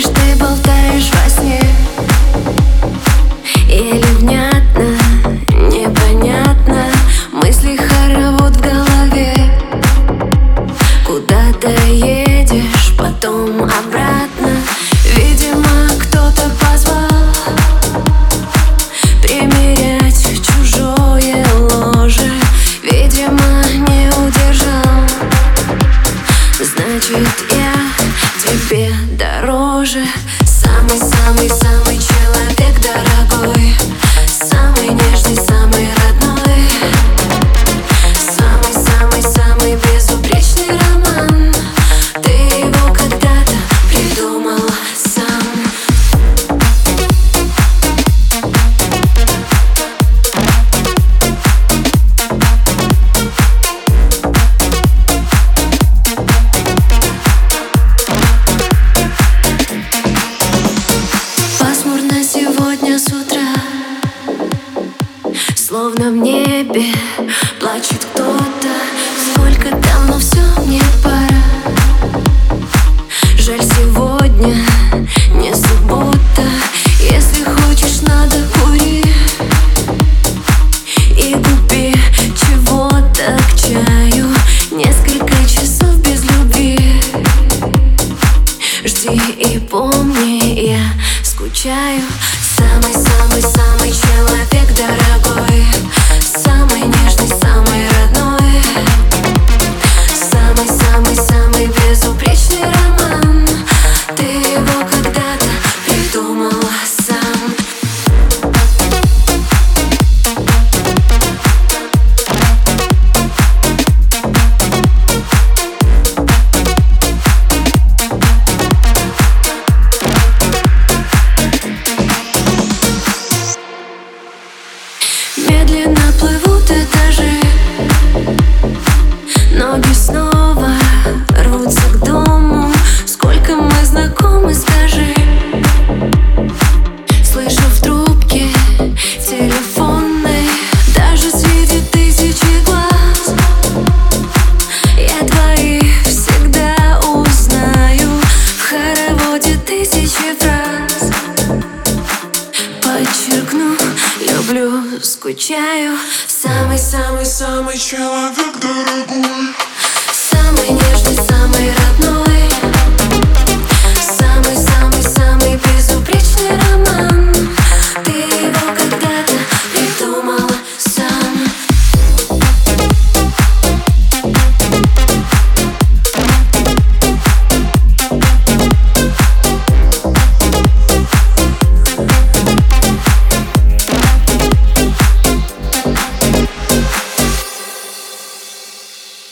Знаешь, ты болтаешь во сне? Еле внятно, непонятно? Мысли хоровод в голове. Куда ты едешь, потом обратно. Видимо, кто-то позвал Примерять чужое ложе. Видимо, не удержал. Значит, я тебе дороже Самый-самый-самый человек дорогой небе плачет кто-то. Сколько там, но все мне пора. Жаль, сегодня не суббота. Если хочешь, надо кури. И купи чего-то к чаю. Несколько часов без любви. Жди и помни, я скучаю. Самый-самый-самый снова рвутся к дому. Сколько мы знакомы, скажи. Слышу в трубке телефонной Даже среди тысячи глаз Я твоих всегда узнаю. В хороводе тысячи фраз. Подчеркну, люблю, скучаю. Самый-самый-самый Самый человек дорогой